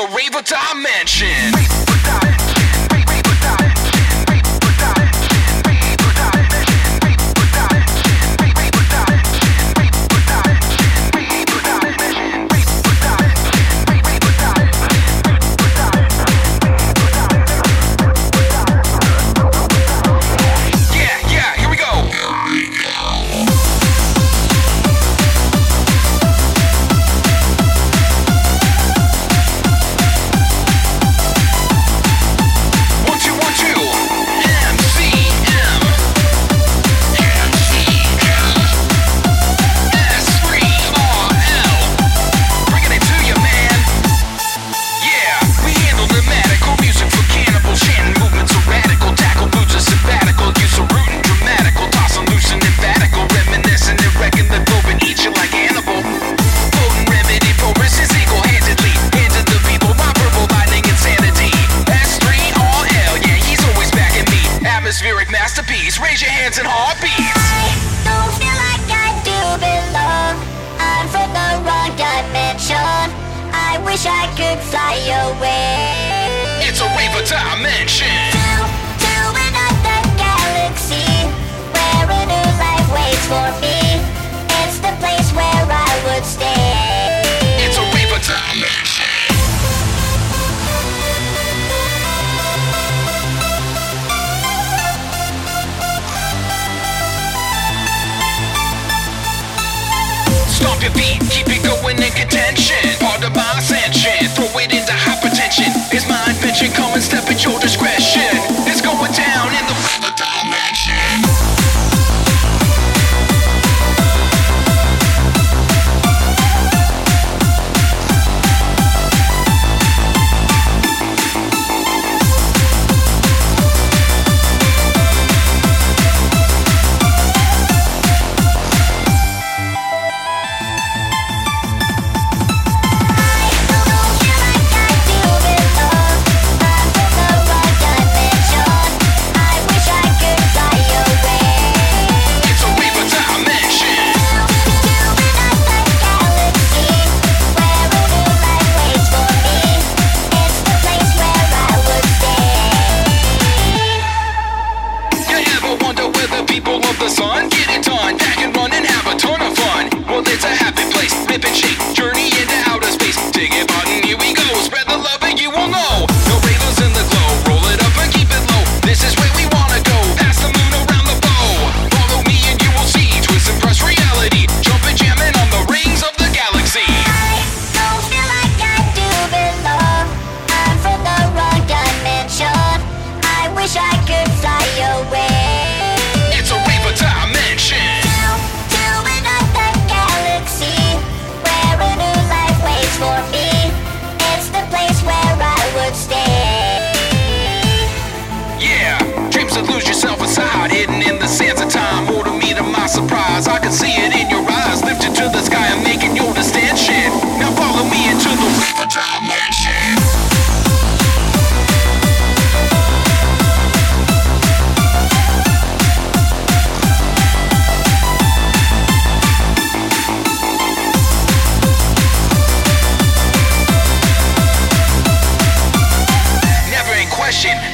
the raver dimension. Masterpiece. Raise your hands and heartbeats. Don't feel like I do belong. I'm from the wrong dimension. I wish I could fly away. It's a dimension. Stomp your feet, keep it going in contention. Part of my ascension, throw it into hypertension. It's my invention, come and step at your discretion.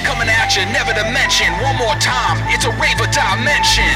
Coming at you, never to mention. One more time, it's a raver of dimension.